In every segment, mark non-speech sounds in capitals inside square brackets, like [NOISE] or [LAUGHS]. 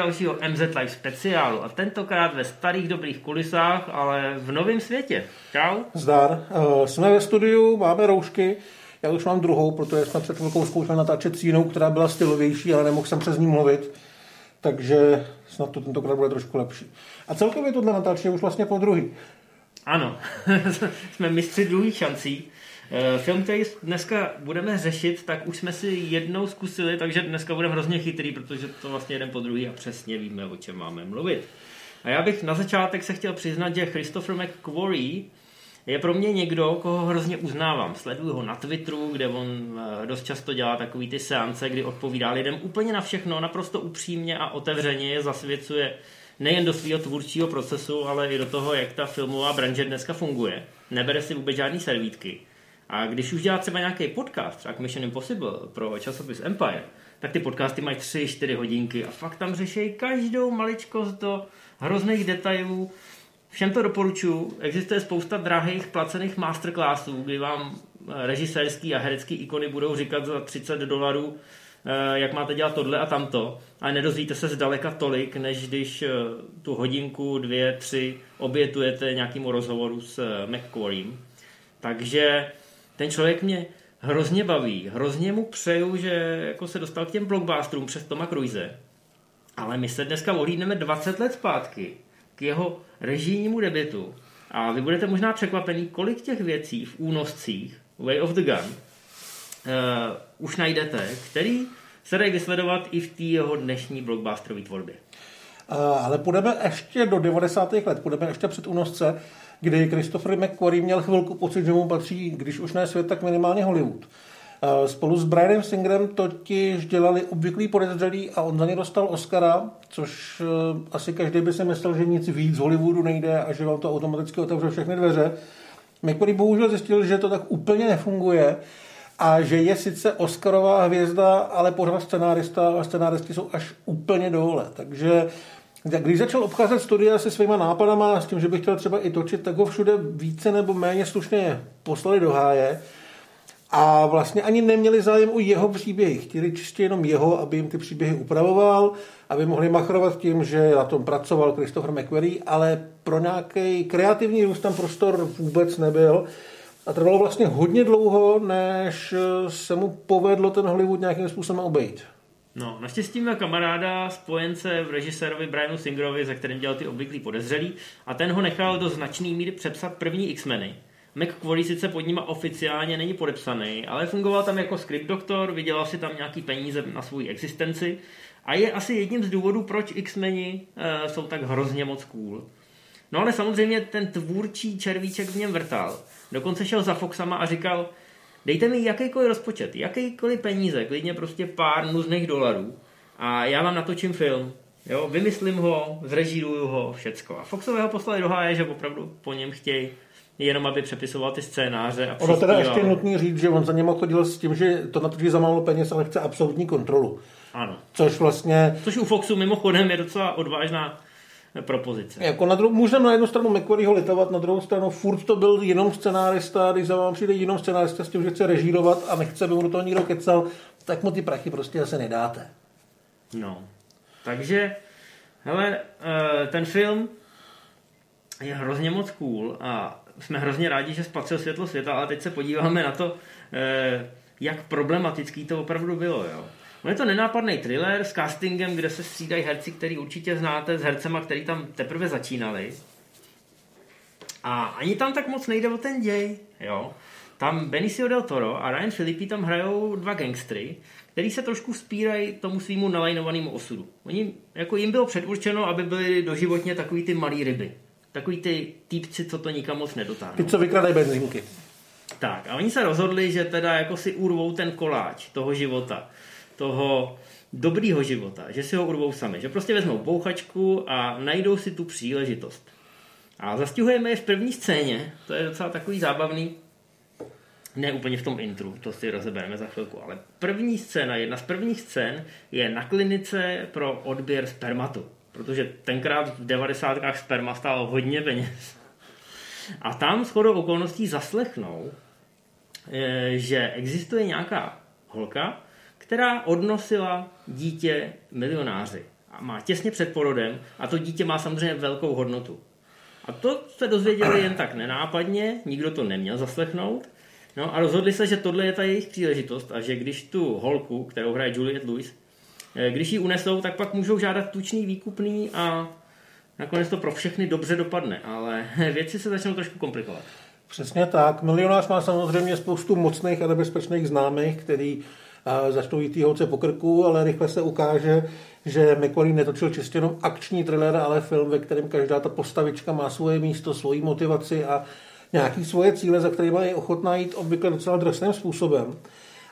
Dalšího MZ Live speciálu a tentokrát ve starých dobrých kulisách, ale v novém světě. Čau. Zdar. Uh, jsme ve studiu, máme roušky. Já už mám druhou, protože jsme před chvilkou zkoušeli natáčet s jinou, která byla stylovější, ale nemohl jsem přes ní mluvit. Takže snad to tentokrát bude trošku lepší. A celkově tohle natáčení už vlastně po druhý. Ano, [LAUGHS] jsme mistři druhých šancí. Eh, film, který dneska budeme řešit, tak už jsme si jednou zkusili, takže dneska budeme hrozně chytrý, protože to vlastně jeden po druhý a přesně víme, o čem máme mluvit. A já bych na začátek se chtěl přiznat, že Christopher McQuarrie je pro mě někdo, koho hrozně uznávám. Sleduju ho na Twitteru, kde on eh, dost často dělá takový ty seance, kdy odpovídá lidem úplně na všechno, naprosto upřímně a otevřeně je zasvěcuje nejen do svého tvůrčího procesu, ale i do toho, jak ta filmová branže dneska funguje. Nebere si vůbec žádný servítky. A když už dělá třeba nějaký podcast, třeba Mission Impossible pro časopis Empire, tak ty podcasty mají 3-4 hodinky a fakt tam řeší každou maličkost do hrozných detailů. Všem to doporučuji. Existuje spousta drahých placených masterclassů, kdy vám režisérský a herecký ikony budou říkat za 30 dolarů, eh, jak máte dělat tohle a tamto, ale nedozvíte se zdaleka tolik, než když eh, tu hodinku, dvě, tři obětujete nějakému rozhovoru s eh, McQuarriem. Takže ten člověk mě hrozně baví, hrozně mu přeju, že jako se dostal k těm blockbusterům přes Toma Cruise. Ale my se dneska ohlídneme 20 let zpátky k jeho režijnímu debitu a vy budete možná překvapený, kolik těch věcí v únoscích Way of the Gun uh, už najdete, který se dají vysledovat i v té jeho dnešní blockbusterové tvorbě. Uh, ale půjdeme ještě do 90. let, půjdeme ještě před únosce kdy Christopher McQuarrie měl chvilku pocit, že mu patří, když už ne svět, tak minimálně Hollywood. Spolu s Brianem Singerem totiž dělali obvyklý podezřelý a on za ně dostal Oscara, což eh, asi každý by si myslel, že nic víc z Hollywoodu nejde a že vám to automaticky otevře všechny dveře. McQuarrie bohužel zjistil, že to tak úplně nefunguje a že je sice Oscarová hvězda, ale pořád scenárista a scenáristi jsou až úplně dole. Takže když začal obcházet studia se svýma nápadama, s tím, že bych chtěl třeba i točit, tak ho všude více nebo méně slušně poslali do háje. A vlastně ani neměli zájem o jeho příběhy. Chtěli čistě jenom jeho, aby jim ty příběhy upravoval, aby mohli machrovat tím, že na tom pracoval Christopher McQuarrie, ale pro nějaký kreativní růst tam prostor vůbec nebyl. A trvalo vlastně hodně dlouho, než se mu povedlo ten Hollywood nějakým způsobem obejít. No, naštěstí měl kamaráda, spojence v režisérovi Brianu Singerovi, za kterým dělal ty obvyklý podezřelí, a ten ho nechal do značné míry přepsat první X-meny. McQuarrie sice pod nima oficiálně není podepsaný, ale fungoval tam jako script doktor, vydělal si tam nějaký peníze na svou existenci a je asi jedním z důvodů, proč X-meni uh, jsou tak hrozně moc cool. No ale samozřejmě ten tvůrčí červíček v něm vrtal. Dokonce šel za Foxama a říkal, Dejte mi jakýkoliv rozpočet, jakýkoliv peníze, klidně prostě pár nuzných dolarů a já vám natočím film. Jo, vymyslím ho, zrežíruju ho, všecko. A Foxové ho poslali do háje, že opravdu po něm chtějí jenom aby přepisoval ty scénáře. A ono teda ještě nutný říct, že on za něm chodil s tím, že to natočí za málo peněz, ale chce absolutní kontrolu. Ano. Což vlastně... Což u Foxu mimochodem je docela odvážná propozice. Jako na druhou, můžeme na jednu stranu McQuarrieho litovat, na druhou stranu furt to byl jenom scenárista, když za vám přijde jenom scenárista s tím, že chce režírovat a nechce, aby mu do toho nikdo kecal, tak mu ty prachy prostě asi nedáte. No, takže, hele, eh, ten film je hrozně moc cool a jsme hrozně rádi, že spatřil světlo světa, ale teď se podíváme na to, eh, jak problematický to opravdu bylo, jo. On je to nenápadný thriller s castingem, kde se střídají herci, který určitě znáte, s hercema, který tam teprve začínali. A ani tam tak moc nejde o ten děj, jo. Tam Benicio del Toro a Ryan Filippi tam hrajou dva gangstry, který se trošku spírají tomu svýmu nalajnovanému osudu. Oni, jako jim bylo předurčeno, aby byli doživotně takový ty malý ryby. Takový ty týpci, co to nikam moc nedotáhnou. Ty, co vykradají benzínky. Tak a oni se rozhodli, že teda jako si urvou ten koláč toho života toho dobrýho života, že si ho urvou sami, že prostě vezmou bouchačku a najdou si tu příležitost. A zastihujeme je v první scéně, to je docela takový zábavný, ne úplně v tom intru, to si rozebereme za chvilku, ale první scéna, jedna z prvních scén je na klinice pro odběr spermatu, protože tenkrát v 90. sperma stálo hodně peněz. A tam shodou okolností zaslechnou, eh, že existuje nějaká holka, která odnosila dítě milionáři. a má těsně před porodem a to dítě má samozřejmě velkou hodnotu. A to se dozvěděli jen tak nenápadně, nikdo to neměl zaslechnout. No a rozhodli se, že tohle je ta jejich příležitost a že když tu holku, kterou hraje Juliette Lewis, eh, když ji unesou, tak pak můžou žádat tučný výkupný a nakonec to pro všechny dobře dopadne, ale [LAUGHS] věci se začnou trošku komplikovat. Přesně tak. Milionář má samozřejmě spoustu mocných a nebezpečných známých, který uh, začnou jít holce po krku, ale rychle se ukáže, že McQuarrie netočil čistě jenom akční thriller, ale film, ve kterém každá ta postavička má svoje místo, svoji motivaci a nějaký svoje cíle, za kterými je ochotná jít obvykle docela drsným způsobem.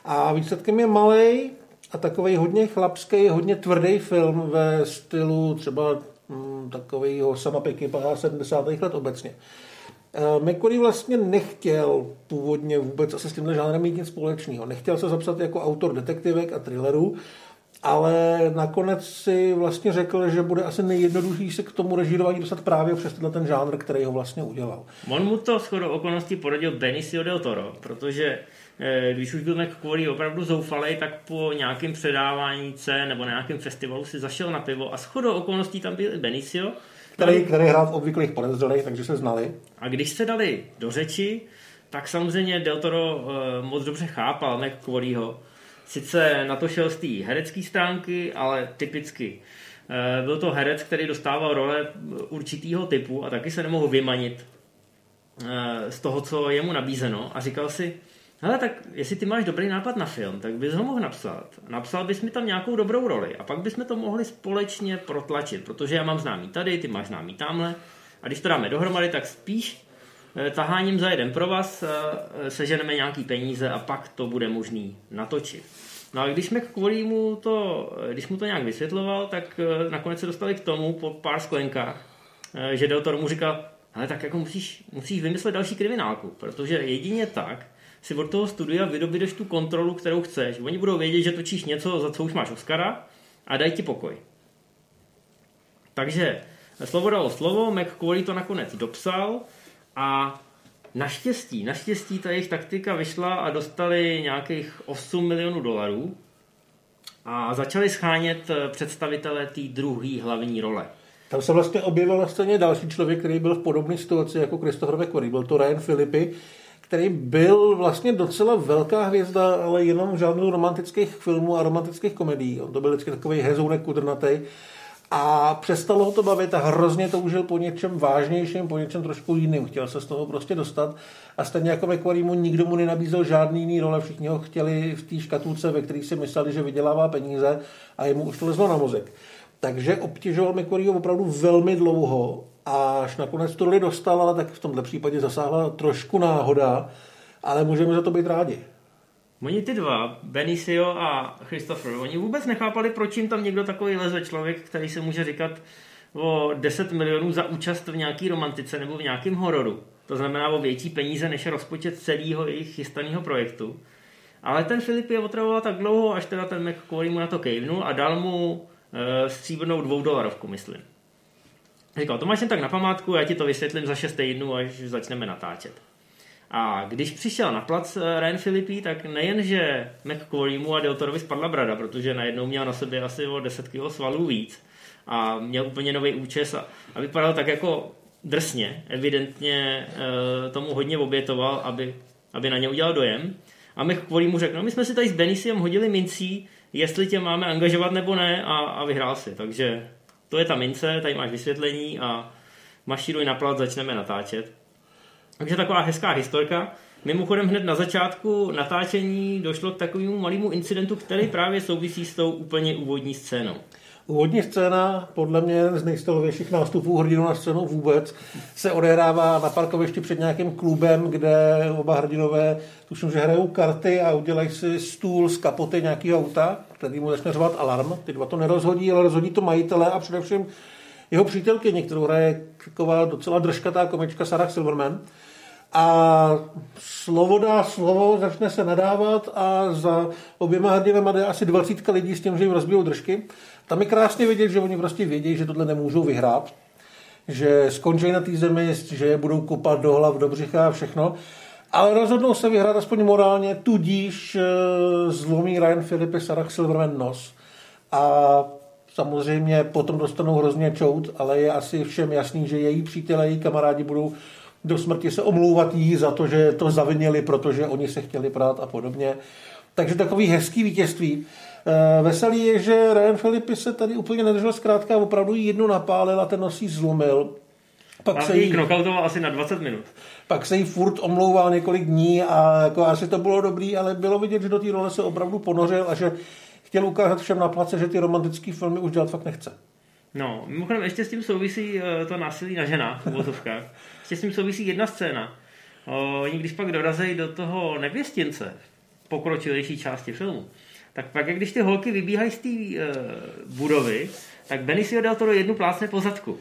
A výsledkem je malý a takový hodně chlapský, hodně tvrdý film ve stylu třeba hm, takového sama pěkně 70. let obecně. Uh, McQuarrie vlastně nechtěl původně vůbec asi s tímhle žánrem mít nic společného. Nechtěl se zapsat jako autor detektivek a thrillerů, ale nakonec si vlastně řekl, že bude asi nejjednodušší se k tomu režírování dostat právě přes ten žánr, který ho vlastně udělal. On mu to shodou okolností poradil Benicio del Toro, protože eh, když už byl McQuarrie opravdu zoufalý, tak po nějakém předávání nebo nějakém festivalu si zašel na pivo a shodou okolností tam byl i Benicio. Který, který hrál v obvyklých podezřelých, takže se znali. A když se dali do řeči, tak samozřejmě Del Toro eh, moc dobře chápal McQuarrieho Sice na to šel z té herecké stránky, ale typicky. Eh, byl to herec, který dostával role určitého typu a taky se nemohl vymanit eh, z toho, co je mu nabízeno a říkal si, hele, tak jestli ty máš dobrý nápad na film, tak bys ho mohl napsat. Napsal bys mi tam nějakou dobrou roli a pak bychom to mohli společně protlačit, protože já mám známý tady, ty máš známý tamhle a když to dáme dohromady, tak spíš eh, taháním za jeden pro vás seženeme nějaký peníze a pak to bude možný natočit. No a když jsme kvůli mu to, když mu to nějak vysvětloval, tak eh, nakonec se dostali k tomu po pár sklenkách, eh, že Del Toro mu říkal, ale tak jako musíš, musíš vymyslet další kriminálku, protože jedině tak si od toho studia vydobídeš tu kontrolu, kterou chceš. Oni budou vědět, že točíš něco, za co už máš Oscara a dají ti pokoj. Takže slovo dalo slovo, McQuarrie to nakonec dopsal a Naštěstí, naštěstí ta jejich taktika vyšla a dostali nějakých 8 milionů dolarů a začali schánět eh, představitele té druhé hlavní role. Tam se vlastně objevil na scéně další člověk, který byl v podobné situaci jako Christopher McQuarrie. Byl to Ryan Philippi, který byl vlastně docela velká hvězda, ale jenom v žádnou romantických filmů a romantických komedií. On to byl vždycky takový hezounek kudrnatej a přestalo ho to bavit a hrozně toužil po něčem vážnějším, po něčem trošku jiným. Chtěl se z toho prostě dostat a stejně jako McQuarrie mu nikdo mu nenabízel žádný jiný role, všichni ho chtěli v té škatulce, ve které si mysleli, že vydělává peníze a jemu už to lezlo na mozek. Takže obtěžoval McQuarrie opravdu velmi dlouho až nakonec to roli dostal, ale tak v tomhle případě zasáhla trošku náhoda, ale můžeme za to být rádi. Oni ty dva, Benicio a Christopher, oni vůbec nechápali, proč jim tam někdo takový leze člověk, který se může říkat o 10 milionů za účast v nějaký romantice nebo v nějakém hororu. To znamená o větší peníze než rozpočet celého jejich chystaného projektu. Ale ten Filip je otravoval tak dlouho, až teda ten McQuarrie mu na to kejvnul a dal mu e, stříbrnou dvoudolarovku, myslím. Říkal, to máš jen tak na památku, já ti to vysvětlím za 6 týdnů, až začneme natáčet. A když přišel na plac eh, Ryan Filippi, tak nejen, že McQuarriemu a Deltorovi spadla brada, protože najednou měl na sobě asi o 10 kg svalů víc a měl úplně nový účes a, a vypadal tak jako drsně, evidentně e, tomu hodně obětoval, aby, aby na ně udělal dojem. A McQuarrie mu řekl, no my jsme si tady s Benisiem hodili mincí, jestli tě máme angažovat nebo ne a, a vyhrál si. Takže to je ta mince, tady máš vysvětlení a mašíruj na plac, začneme natáčet. Takže taková hezká historka. Mimochodem hned na začátku natáčení došlo k takovému malému incidentu, který právě souvisí s tou úplně úvodní scénou. Úvodní scéna, podle mě z nejstylovějších nástupů hrdinů na scénu vůbec, se odehrává na parkovišti před nějakým klubem, kde oba hrdinové, tuším, že hrajou karty a udělají si stůl z kapoty nějakého auta, který mu začne řovat alarm. Ty dva to nerozhodí, ale rozhodí to majitele a především jeho přítelkyni, kterou hraje taková docela držkatá komička Sarah Silverman a slovo dá slovo, začne se nadávat a za oběma hrdinama jde asi 20 lidí s tím, že jim rozbijou držky. Tam je krásně vidět, že oni prostě vědí, že tohle nemůžou vyhrát, že skončí na té zemi, že je budou kopat do hlav, do břicha a všechno. Ale rozhodnou se vyhrát aspoň morálně, tudíž eh, zlomí Ryan Philippe Sarah Silverman nos. A samozřejmě potom dostanou hrozně čout, ale je asi všem jasný, že její přátelé, její kamarádi budou do smrti se omlouvat jí za to, že to zavinili, protože oni se chtěli prát a podobně. Takže takový hezký vítězství. Eh, veselý je, že Ryan Filipy se tady úplně nedržel zkrátka, opravdu jí jednu napálil a ten nosí zlomil. Pak a se jí knockoutoval asi na 20 minut. Pak se jí furt omlouval několik dní a jako asi to bylo dobrý, ale bylo vidět, že do té role se opravdu ponořil a že chtěl ukázat všem na place, že ty romantické filmy už dělat fakt nechce. No, mimochodem ještě s tím souvisí eh, to násilí na ženách v uvozovkách. [LAUGHS] ještě s tím souvisí jedna scéna. Oni když pak dorazí do toho nevěstince, pokročilejší části filmu, tak pak, když ty holky vybíhají z té uh, budovy, tak Benicio del Toro jednu plácne po zadku.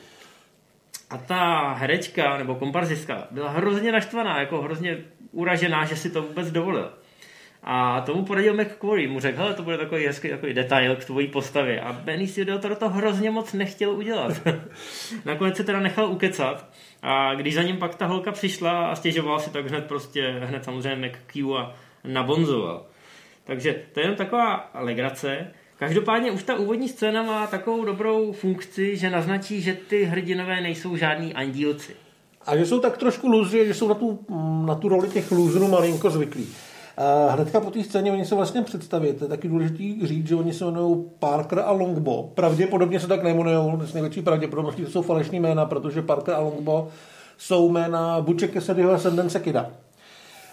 A ta herečka nebo komparzistka byla hrozně naštvaná, jako hrozně uražená, že si to vůbec dovolil. A tomu poradil McQuarrie, mu řekl, hele, to bude takový hezký takový detail k tvojí postavě. A Benicio del Toro to hrozně moc nechtěl udělat. [LAUGHS] Nakonec se teda nechal ukecat a když za ním pak ta holka přišla a stěžovala si, tak hned prostě, hned samozřejmě McQ a nabonzoval. Takže to je jen taková legrace. Každopádně už ta úvodní scéna má takovou dobrou funkci, že naznačí, že ty hrdinové nejsou žádní andílci. A že jsou tak trošku lůzři, že jsou na tu, na tu roli těch lůzrů malinko zvyklí. Hnedka po té scéně oni se vlastně představí. To je taky důležité říct, že oni se jmenují Parker a Longbo. Pravděpodobně se tak nejmenují, s největší pravděpodobností to jsou falešní jména, protože Parker a Longbo jsou jména Buče Cassidyho a Sendence Kida.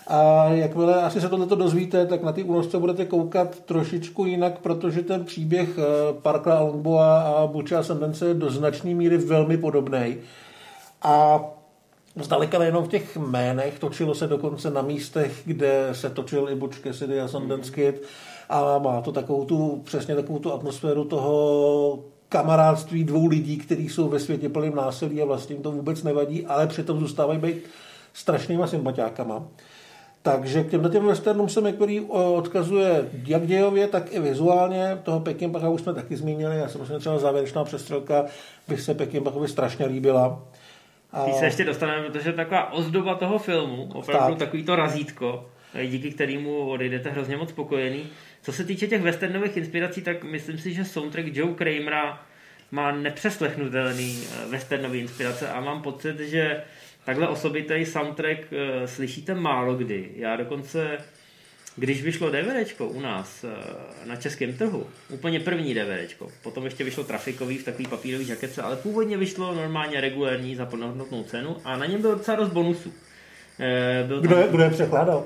A jakmile asi se tohle dozvíte, tak na ty únosce budete koukat trošičku jinak, protože ten příběh eh, Parkera Longboa a Bucha Sendence je do značné míry velmi podobný. A zdaleka nejenom v těch jménech, točilo se dokonce na místech, kde se točil i Butch Cassidy a Sundance Kid a má to takovou tu, přesně takovou tu atmosféru toho kamarádství dvou lidí, kteří jsou ve světě plným násilí a vlastně jim to vůbec nevadí, ale přitom zůstávají být strašnýma sympatiákama. Takže k těmto těm westernům se McQuarrie odkazuje jak dějově, tak i vizuálně. Toho Pekinpacha už jsme taky zmínili. Já si myslím, třeba závěrečná přestřelka by se Pekinpachovi strašně líbila. A... se ještě dostaneme, protože taková ozdoba toho filmu, opravdu tak. takový to razítko, díky kterému odejdete hrozně moc spokojený. Co se týče těch westernových inspirací, tak myslím si, že soundtrack Joe Kramera má nepřeslechnutelný eh, westernový inspirace a mám pocit, že takhle osobitý soundtrack uh, slyšíte málo kdy. Já dokonce, když vyšlo DVDčko u nás uh, na českém trhu, úplně první DVDčko, potom ještě vyšlo trafikový v takový papírový žaketce, ale původně vyšlo normálně regulární za plnohodnotnou cenu a na něm byl docela dost bonusů. Uh, byl tam, kdo, je, kdo je překládal?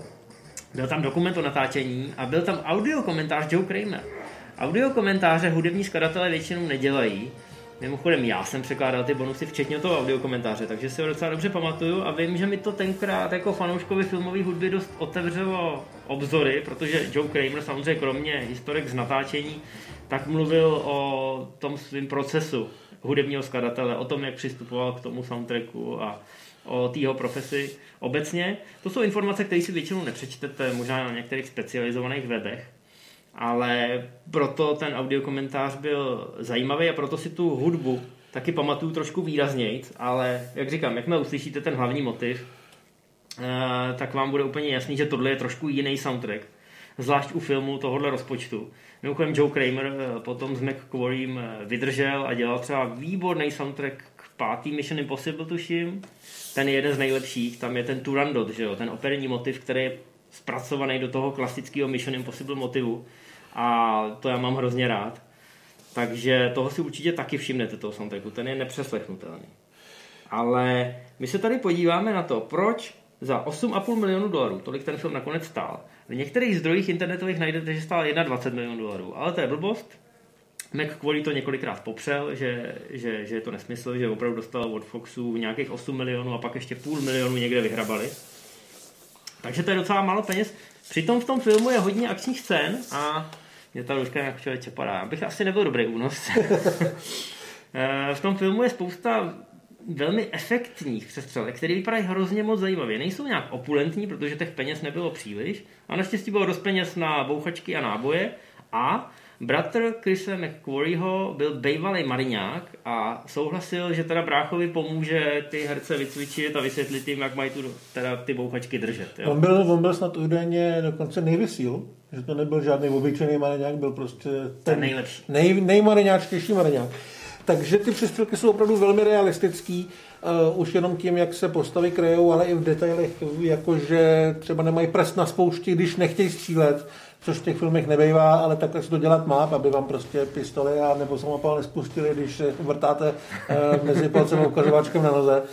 Byl tam dokument o natáčení a byl tam audio komentář Joe Kramer. Audio komentáře hudební skladatelé většinou nedělají, Mimochodem, já jsem překládal ty bonusy včetně toho audiokomentáře, takže si ho docela dobře pamatuju a vím, že mi to tenkrát jako fanouškovi filmové hudby dost otevřelo obzory, protože Joe Kramer samozřejmě kromě historek z natáčení, tak mluvil o tom svém procesu hudebního skladatele, o tom, jak přistupoval k tomu soundtracku a o té profesi obecně. To jsou informace, které si většinou nepřečtete, možná na některých specializovaných webech ale proto ten audiokomentář byl zajímavý a proto si tu hudbu taky pamatuju trošku výrazněji, ale jak říkám, jakmile uslyšíte ten hlavní motiv, eh, tak vám bude úplně jasný, že tohle je trošku jiný soundtrack, zvlášť u filmu tohohle rozpočtu. Mimochodem Joe Kramer eh, potom s McQuarriem eh, vydržel a dělal třeba výborný soundtrack k pátý Mission Impossible, tuším. Ten je jeden z nejlepších, tam je ten Turandot, že jo, ten operní motiv, který je zpracovaný do toho klasického Mission Impossible motivu a to já mám hrozně rád. Takže toho si určitě taky všimnete, toho soundtracku, ten je nepřeslechnutelný. Ale my se tady podíváme na to, proč za 8,5 milionů dolarů, tolik ten film nakonec stál. V některých zdrojích internetových najdete, že stál 21 milionů dolarů, ale to je blbost. kvůli to několikrát popřel, že, že, že je to nesmysl, že opravdu dostal od Foxu nějakých 8 milionů a pak ještě půl milionu někde vyhrabali. Takže to je docela málo peněz. Přitom v tom filmu je hodně akčních scén a mě ta ruška nějak člověče padá. Bych asi nebyl dobrý únos. [LAUGHS] Eh, v tom filmu je spousta velmi efektních přestřelek, které vypadají hrozně moc zajímavě. Nejsou nějak opulentní, protože těch peněz nebylo příliš, a naštěstí bylo dost peněz na bouchačky a náboje a Bratr Chrisa McQuarrieho byl bývalý mariňák a souhlasil, že teda bráchovi pomůže ty herce vycvičit a vysvětlit jim, jak mají tu, teda ty bouchačky držet. Jo? On, byl, on byl snad údajně dokonce nejvysil, že to nebyl žádný obyčejný mariňák, byl prostě ten, ten nejlepší. Nej, nejmariňáčtější mariňák. Takže ty přestřelky jsou opravdu velmi realistický, uh, už jenom tím, jak se postavy krejou, ale i v detailech, jakože třeba nemají prst na spoušti, když nechtějí střílet, což v těch filmech nebejvá, ale takhle se to dělat má, aby vám prostě pistoli a nebo samopal nespustili, když vrtáte uh, mezi palcem a ukazováčkem na noze.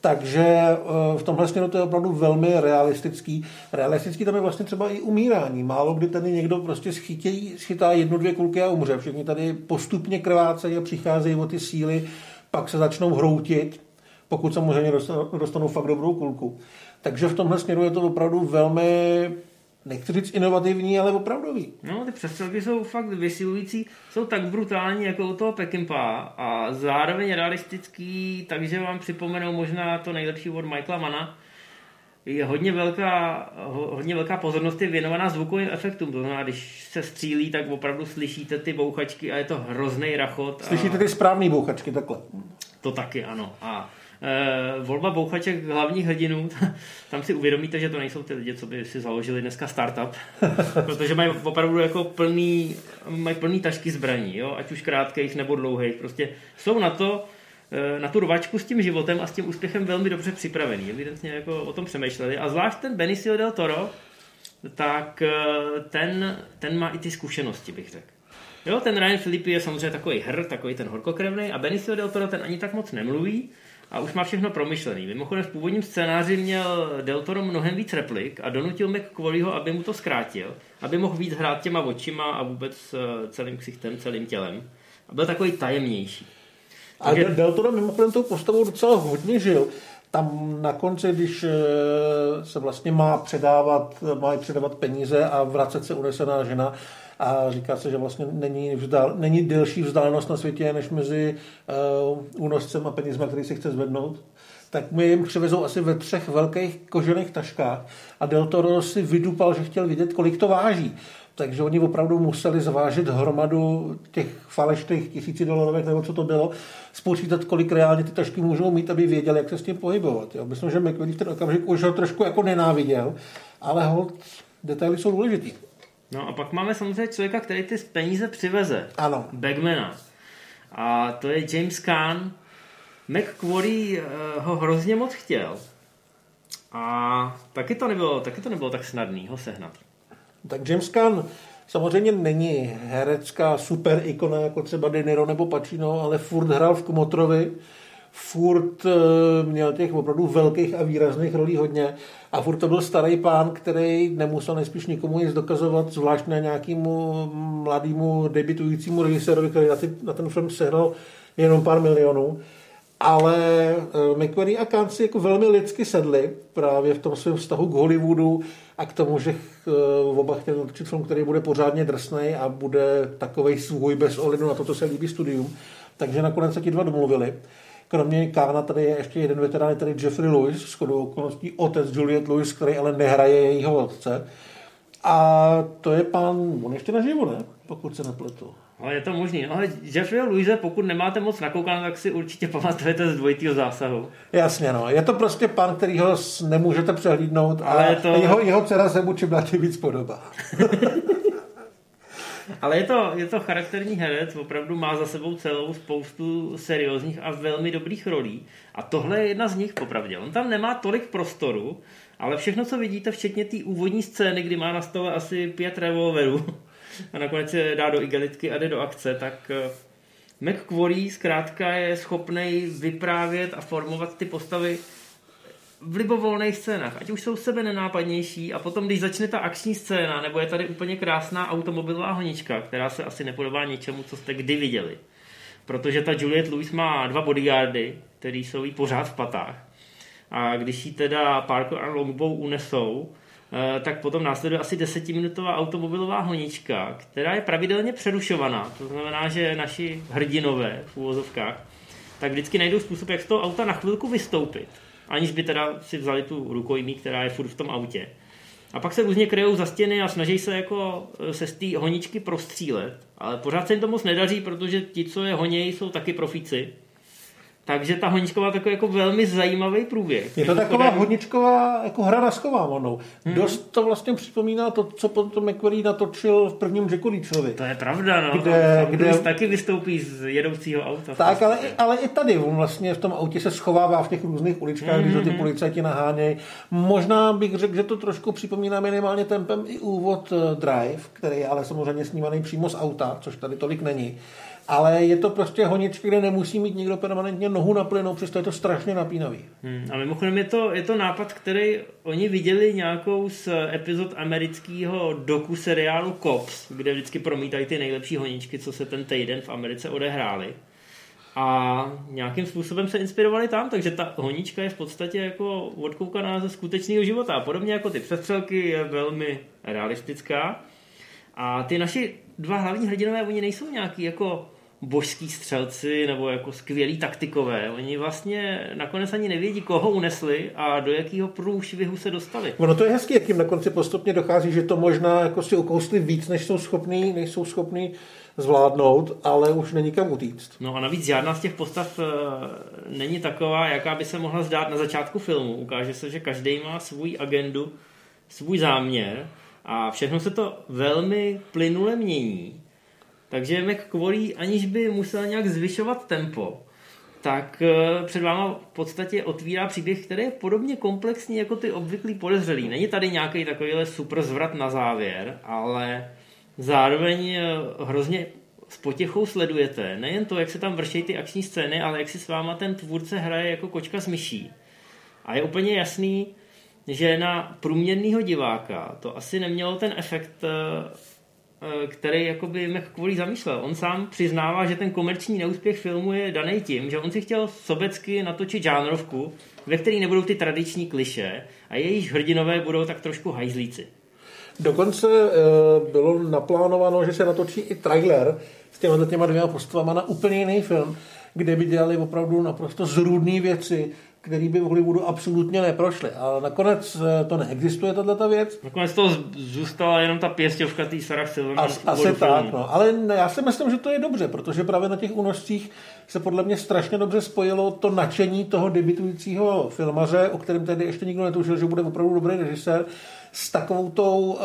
Takže eh, v tomhle směru to je opravdu velmi realistický. Realistický tam je vlastně třeba i umírání. Málo kdy tady někdo prostě schytí, schytá jednu, dvě kulky a umře. Všichni tady postupně krvácejí a přicházejí o ty síly, pak se začnou hroutit, pokud samozřejmě dostanou fakt dobrou kulku. Takže v tomhle směru je to opravdu velmi nechci říct inovativní, ale opravdový. No, ty přestřelky jsou fakt vysilující, jsou tak brutální jako u toho Pekimpa a zároveň realistický, takže vám připomenou možná to nejlepší od Michaela Mana. Je hodně velká, hodně velká pozornost je věnovaná zvukovým efektům, to znamená, když se střílí, tak opravdu slyšíte ty bouchačky a je to hrozný rachot. Slyšíte a... ty správné bouchačky, takhle. To taky, ano. A Uh, volba bouchaček hlavních hrdinů, [LAUGHS] tam si uvědomíte, že to nejsou ty lidi, co by si založili dneska startup, [LAUGHS] protože mají opravdu jako plný, mají plný tašky zbraní, jo? ať už krátkých nebo dlouhých. Prostě jsou na to, eh, na tu rvačku s tím životem a s tím úspěchem velmi dobře připravený. Evidentně jako o tom přemýšleli. A zvlášť ten Benicio del Toro, tak eh, ten, ten má i ty zkušenosti, bych řekl. Jo, ten Ryan Filippi je samozřejmě takový hr, takový ten horkokrevný a Benicio del Toro ten ani tak moc nemluví, a už má všechno promyšlený. Mimochodem v původním scénáři měl Del Toro mnohem víc replik a donutil McQuarrieho, aby mu to zkrátil, aby mohl víc hrát těma očima a vůbec eh, celým ksichtem, celým tělem. A byl takový tajemnější. A Takže... Del Toro mimochodem tou postavou docela hodně žil. Tam na konci, když eh, se vlastně má předávat, má předávat peníze a vracet se unesená žena, a říká se, že vlastně není, vzdál, není delší vzdálenost na světě než mezi uh, únoscem a penízma, který si chce zvednout tak mi jim přivezou asi ve třech velkých kožených taškách a Del Toro si vydupal, že chtěl vidět, kolik to váží. Takže oni opravdu museli zvážit hromadu těch falešných tisíci dolarovek, nebo co to bylo, spočítat, kolik reálně ty tašky můžou mít, aby věděli, jak se s tím pohybovat. Jo. Myslím, že McVitie v ten okamžik už ho trošku jako nenáviděl, ale hold, detaily jsou důležitý. No a pak máme samozřejmě člověka, který ty peníze přiveze. Ano. Bagmana. A to je James Caan. McQuarrie eh, ho hrozně moc chtěl. A taky to nebylo, taky to nebylo tak snadný ho sehnat. Tak James Caan samozřejmě není herecká super ikona jako třeba De Niro nebo Pacino, ale furt hrál v Kumotrovi furt eh, měl těch opravdu velkých a výrazných rolí hodně a furt to byl starý pán, který nemusel nejspíš nikomu nic dokazovat, zvlášť na nějakému mladému debitujícímu režisérovi, který na, ty, na ten film sehnal jenom pár milionů. Ale eh, McQuarrie a Kant si jako velmi lidsky sedli právě v tom svém vztahu k Hollywoodu a k tomu, že eh, oba chtěli točit film, který bude pořádně drsný a bude takovej svůj bez ohledu na to, co se líbí studium. Takže nakonec se ti dva domluvili. Kromě Kána tady je ještě jeden veterán, tady Jeffrey Lewis, s okolností otec Juliet Lewis, který ale nehraje jejího otce. A to je pán, on ještě naživu, ne? Pokud se nepletu. Ale je to možný. Ale Jeffrey Louise, pokud nemáte moc nakoukáno, tak si určitě pamatujete z dvojitého zásahu. Jasně, no. Je to prostě pán, který ho nemůžete přehlídnout, ale to... jeho, jeho dcera se mu čím víc podobá. [LAUGHS] Ale je to, je to charakterní herec, opravdu má za sebou celou spoustu seriózních a velmi dobrých rolí. A tohle je jedna z nich, popravdě. On tam nemá tolik prostoru, ale všechno, co vidíte, včetně té úvodní scény, kdy má na stole asi pět revolverů [LAUGHS] a nakonec se dá do igelitky a jde do akce, tak eh, McQuarrie zkrátka je schopný vyprávět a formovat ty postavy v libovolných scénách, ať už jsou sebe nenápadnější a potom, když začne ta akční scéna, nebo je tady úplně krásná automobilová honička, která se asi nepodobá ničemu, co jste kdy viděli. Protože ta Juliet Lewis má dva bodyguardy, který jsou jí pořád v patách. A když ji teda Parker a Longbow unesou, eh, tak potom následuje asi desetiminutová automobilová honička, která je pravidelně přerušovaná. To znamená, že naši hrdinové v úvozovkách tak vždycky najdou způsob, jak z toho auta na chvilku vystoupit aniž by teda si vzali tu rukojmí, která je furt v tom autě. A pak se různě kryjou za stěny a snaží se jako eh, se z té honičky prostřílet. Ale pořád se jim to moc nedaří, protože ti, co je honějí, jsou taky profíci. Takže ta honička má takový jako velmi zajímavý průběh. Je to taková honičková jako hra na schovávanou. Mm-hmm. Dost to vlastně připomíná to, co potom McQuarrie natočil v prvním Jacku Leachovi. To je pravda, no. Kde, tam, kde... taky vystoupí z jedoucího auta. Tak, ale, ale i tady on vlastně v tom autě se schovává v těch různých uličkách, mm-hmm. když ho ty mhm. policajti nahánějí. Možná bych řekl, že to trošku připomíná minimálně tempem i úvod eh, Drive, který je ale samozřejmě snímaný přímo z auta, což tady tolik není ale je to prostě honička, kde nemusí mít nikdo permanentně nohu na plynu, přesto je to strašně napínavý. Hmm, a mimochodem je to, je to nápad, který oni viděli nějakou z epizod amerického doku seriálu Cops, kde vždycky promítají ty nejlepší honičky, co se ten týden v Americe odehrály. A nějakým způsobem se inspirovali tam, takže ta honička je v podstatě jako odkoukaná ze skutečného života. Podobně jako ty přestřelky je velmi realistická. A ty naši dva hlavní hrdinové, oni nejsou nějaký jako božský střelci nebo jako skvělí taktikové. Oni vlastně nakonec ani nevědí, koho unesli a do jakého průšvihu se dostali. Ono to je hezký, jak jim na konci postupně dochází, že to možná jako si ukousli víc, než jsou schopní, než jsou schopní zvládnout, ale už není kam utíct. No a navíc žádná z těch postav e, není taková, jaká by se mohla zdát na začátku filmu. Ukáže se, že každý má svůj agendu, svůj záměr a všechno se to velmi plynule mění takže McQuarrie, aniž by musel nějak zvyšovat tempo, tak eh, před váma v podstatě otvírá příběh, který je podobně komplexní jako ty obvyklý podezřelý. Není tady nějaký takovýhle super zvrat na závěr, ale zároveň eh, hrozně s potěchou sledujete nejen to, jak se tam vrší ty akční scény, ale jak si s váma ten tvůrce hraje jako kočka s myší. A je úplně jasný, že na průměrného diváka to asi nemělo ten efekt Eh, který jakoby McQuarrie zamýšlel. On sám přiznává, že ten komerční neúspěch filmu je daný tím, že on si chtěl sobecky natočit žánrovku, ve který nebudou ty tradiční kliše a jejich hrdinové budou tak trošku hajzlíci. Dokonce e, bylo naplánováno, že se natočí i trailer s těma, těma dvěma postavama na úplně jiný film, kde by dělali opravdu naprosto zrůdné věci, který by v Hollywoodu absolutně neprošly. Ale nakonec eh, to neexistuje, tato věc. Nakonec to zůstala jenom ta pěstěvka té Sarah Silverman. As, asi tak, no. Ale já si myslím, že to je dobře, protože právě na těch únoscích se podle mě strašně dobře spojilo to nadšení toho debitujícího filmaře, o kterém tedy ještě nikdo netušil, že bude opravdu dobrý režisér, s takovou tou uh,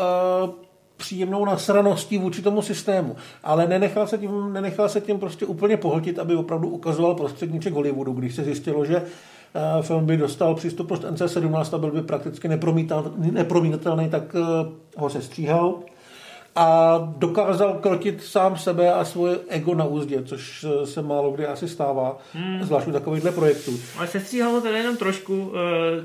příjemnou nasraností vůči tomu systému. Ale nenechal se tím, nenechal se tím prostě úplně pohltit, aby opravdu ukazoval prostředníček Hollywoodu, když se zjistilo, že film by dostal přístupnost NC17 a byl by prakticky nepromítatelný, tak eh, ho se stříhal a dokázal krotit sám sebe a svoje ego na úzdě, což eh, se málo kdy asi stává, hmm. zvlášť u takovýchhle projektů. Ale se stříhalo to jenom trošku,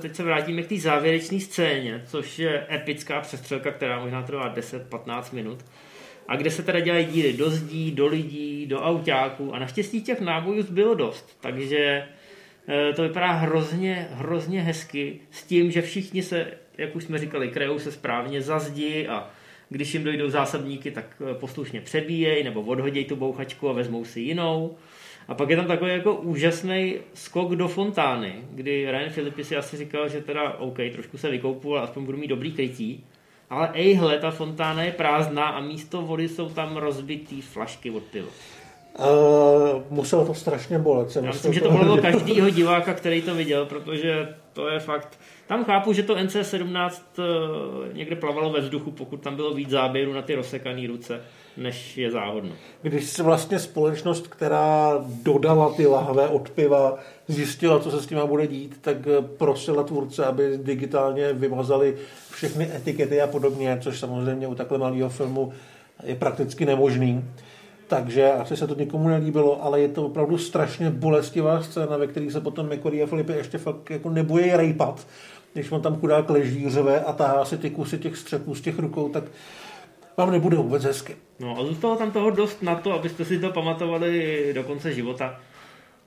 teď se vrátíme k té závěrečné scéně, což je epická přestřelka, která možná trvá 10-15 minut a kde se teda dělají díry do zdí, do lidí, do autáků a naštěstí těch nábojů bylo dost, takže Eh, to vypadá hrozně, hrozně hezky s tím, že všichni se, jak už jsme říkali, krajou se správně za zdi a když jim dojdou zásobníky, tak eh, poslušně přebíjejí nebo odhodějí tu bouchačku a vezmou si jinou. A pak je tam takový jako úžasný skok do fontány, kdy Ryan Filippi si asi říkal, že teda OK, trošku se vykoupu, ale aspoň budu mít dobrý krytí. Ale ejhle, ta fontána je prázdná a místo vody jsou tam rozbitý flašky od piva. Uh, muselo to strašně bolet. Já myslím, že to bylo každýho diváka, který to viděl, protože to je fakt... Tam chápu, že to NC-17 uh, někde plavalo ve vzduchu, pokud tam bylo víc záběru na ty rozsekané ruce, než je záhodno. Když se vlastně společnost, která dodala ty lahve od piva, zjistila, co se s tím bude dít, tak prosila tvůrce, aby digitálně vymazali všechny etikety a podobně, což samozřejmě u takhle malého filmu je prakticky nemožný takže asi se to nikomu nelíbilo, ale je to opravdu strašně bolestivá scéna, ve které se potom McCory a Filipe ještě fakt jako nebojí rejpat. Když on tam chudák leží, řve a tahá si ty kusy těch střepů z těch rukou, tak vám nebude vůbec hezky. No a zůstalo tam toho dost na to, abyste si to pamatovali do konce života.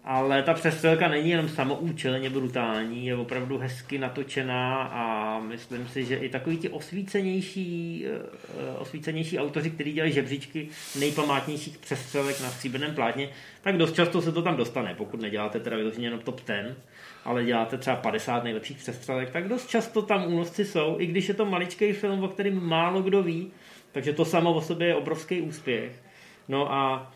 Ale ta přestřelka není jenom samoučelně brutální, je opravdu hezky natočená a myslím si, že i takový ti osvícenější, eh, osvícenější autoři, kteří dělají žebříčky nejpamátnějších přestřelek na stříbrném plátně, tak dost často se to tam dostane, pokud neděláte teda vyloženě jenom top 10, ale děláte třeba 50 nejlepších přestřelek, tak dost často tam únosci jsou, i když je to maličký film, o kterém málo kdo ví, takže to samo o sobě je obrovský úspěch. No a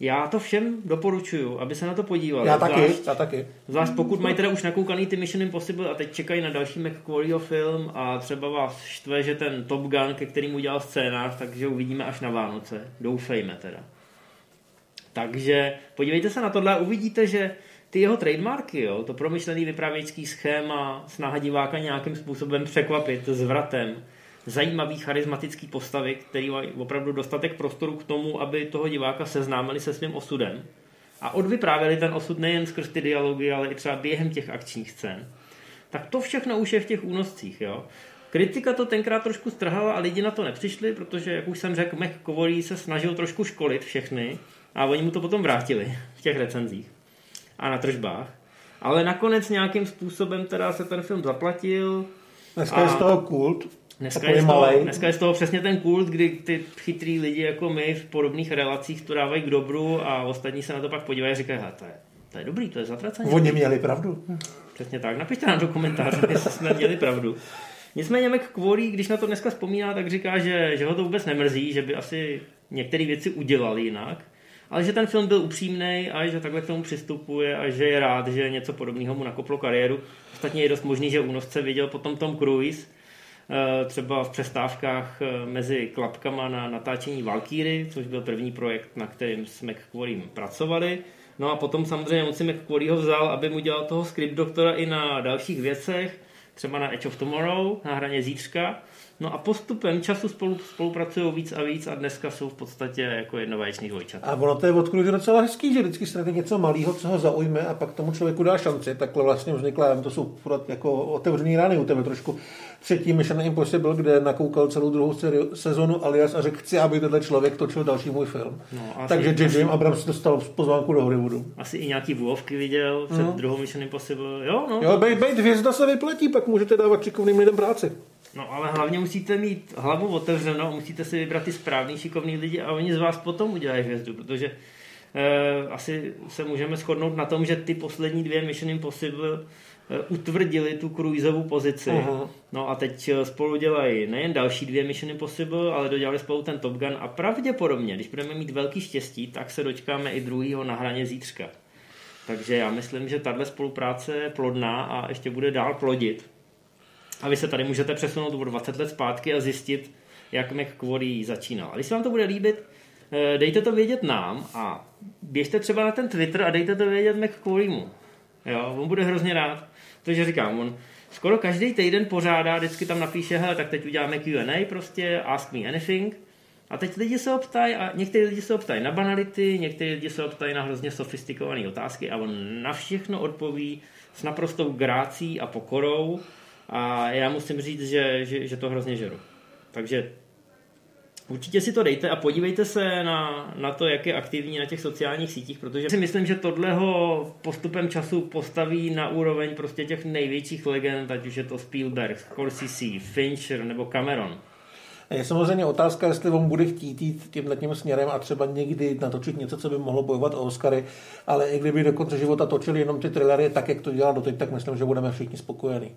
já to všem doporučuju, aby se na to podívali. Já taky, zvlášť, já taky. Zvlášť pokud mají teda už nakoukaný ty Mission Impossible a teď čekají na další McQuarrieho film a třeba vás štve, že ten Top Gun, ke kterým udělal scénář, takže uvidíme až na Vánoce. Doufejme teda. Takže podívejte se na tohle a uvidíte, že ty jeho trademarky, jo, to promyšlený vypravěčský schéma, snaha diváka nějakým způsobem překvapit zvratem, zajímavý, charismatický postavy, který mají opravdu dostatek prostoru k tomu, aby toho diváka seznámili se svým osudem a odvyprávěli ten osud nejen skrz ty dialogy, ale i třeba během těch akčních scén. Tak to všechno už je v těch únoscích. Jo? Kritika to tenkrát trošku strhala a lidi na to nepřišli, protože, jak už jsem řekl, Mac Covolí se snažil trošku školit všechny a oni mu to potom vrátili v těch recenzích a na tržbách. Ale nakonec nějakým způsobem teda se ten film zaplatil. Dneska a... je z toho kult. Dneska je, z toho, dneska je z toho přesně ten kult, kdy ty chytrý lidi jako my v podobných relacích to dávají k dobru a ostatní se na to pak podívají a říkají, to je, to je dobrý, to je zatracený. Oni měli pravdu. Přesně tak, napište nám do komentářů, [LAUGHS] jestli jsme měli pravdu. Nicméně McQuarrie, když na to dneska vzpomíná, tak říká, že, že ho to vůbec nemrzí, že by asi některé věci udělal jinak, ale že ten film byl upřímný a že takhle k tomu přistupuje a že je rád, že něco podobného mu nakoplo kariéru. Ostatně je dost možný, že únosce viděl potom Tom Cruise, třeba v přestávkách eh, mezi klapkama na natáčení Valkyry, což byl první projekt, na kterým s McQuarriem pracovali. No a potom samozřejmě on si McQuarrieho vzal, aby mu dělal toho script doktora i na dalších věcech, třeba na Edge of Tomorrow, na hraně zítřka. No a postupem času spolu, spolupracují víc a víc a dneska jsou v podstatě jako jednovaječný dvojčata. A ono to je od docela hezký, že vždycky se něco malého, co ho zaujme a pak tomu člověku dá šanci. Takhle vlastně vznikla, to jsou jako otevřený rány u tebe trošku. Třetí Mission Impossible, kde nakoukal celou druhou sezonu alias a řekl, chci, aby tenhle člověk točil další můj film. No, Takže J.J. Abrams dostal pozvánku do Hollywoodu. Asi i nějaký vůvky viděl před no. druhou Mission Impossible. Jo, no. Jo, bejt, bejt hvězda se vyplatí, pak můžete dávat šikovným lidem práci. No ale hlavně musíte mít hlavu otevřenou, musíte si vybrat ty správný šikovný lidi a oni z vás potom udělají hvězdu, protože eh, asi se můžeme shodnout na tom, že ty poslední dvě Mission Impossible eh, utvrdili tu cruiseovou pozici. Uh-huh. No a teď eh, spolu dělají nejen další dvě Mission Impossible, ale dodělali spolu ten Top Gun a pravděpodobně, když budeme mít velký štěstí, tak se dočkáme i druhého na hraně zítřka. Takže já myslím, že tahle spolupráce je plodná a ještě bude dál plodit. A vy se tady můžete přesunout o 20 let zpátky a zjistit, jak McQuarrie začínal. A když se vám to bude líbit, eh, dejte to vědět nám a běžte třeba na ten Twitter a dejte to vědět McQuarriemu. Jo, on bude hrozně rád. Takže říkám, on skoro každý týden pořádá, vždycky tam napíše, hele, tak teď uděláme Q&A prostě, ask me anything. A teď lidi se optají a někteří lidi se optají na banality, někteří lidi se optají na hrozně sofistikované otázky a on na všechno odpoví s naprostou grácí a pokorou a já musím říct, že, že, že to hrozně žeru. Takže určitě si to dejte a podívejte se na, na to, jak je aktivní na těch sociálních sítích, protože si myslím, že tohle ho postupem času postaví na úroveň prostě těch největších legend, ať už je to Spielberg, Scorsese, Fincher nebo Cameron. Je samozřejmě otázka, jestli on bude chtít jít tímhle tím směrem a třeba někdy natočit něco, co by mohlo bojovat o Oscary, ale i kdyby do konce života točil jenom ty thrillery tak, jak to dělal doteď, tak myslím, že budeme všichni spokojení.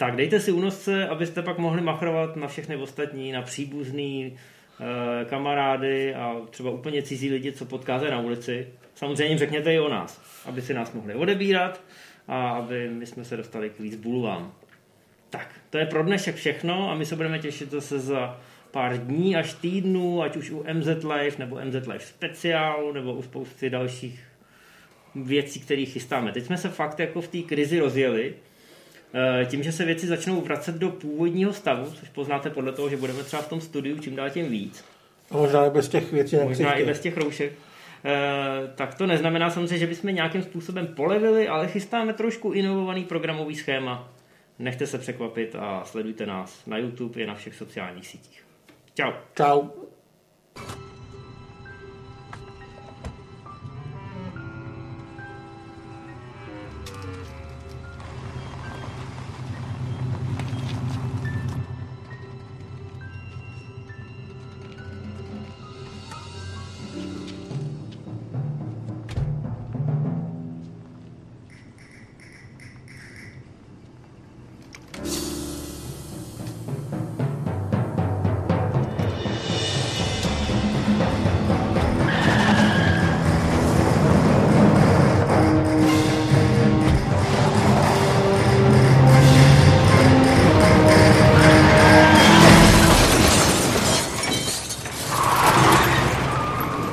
Tak dejte si únosce, abyste pak mohli machrovat na všechny ostatní, na příbuzný, eh, kamarády a třeba úplně cizí lidi, co potkáte na ulici. Samozřejmě jim řekněte i o nás, aby si nás mohli odebírat a aby my jsme se dostali k víc bulvám. Tak, to je pro dnešek všechno a my se budeme těšit zase za pár dní až týdnů, ať už u MZ Live nebo MZ Live speciál nebo u spousty dalších věcí, které chystáme. Teď jsme se fakt jako v té krizi rozjeli, tím, že se věci začnou vracet do původního stavu, což poznáte podle toho, že budeme třeba v tom studiu čím dál tím víc. A možná i bez těch věcí. Možná i bez těch roušek. Eh, tak to neznamená samozřejmě, že bychom nějakým způsobem polevili, ale chystáme trošku inovovaný programový schéma. Nechte se překvapit a sledujte nás na YouTube i na všech sociálních sítích. Ciao. Ciao.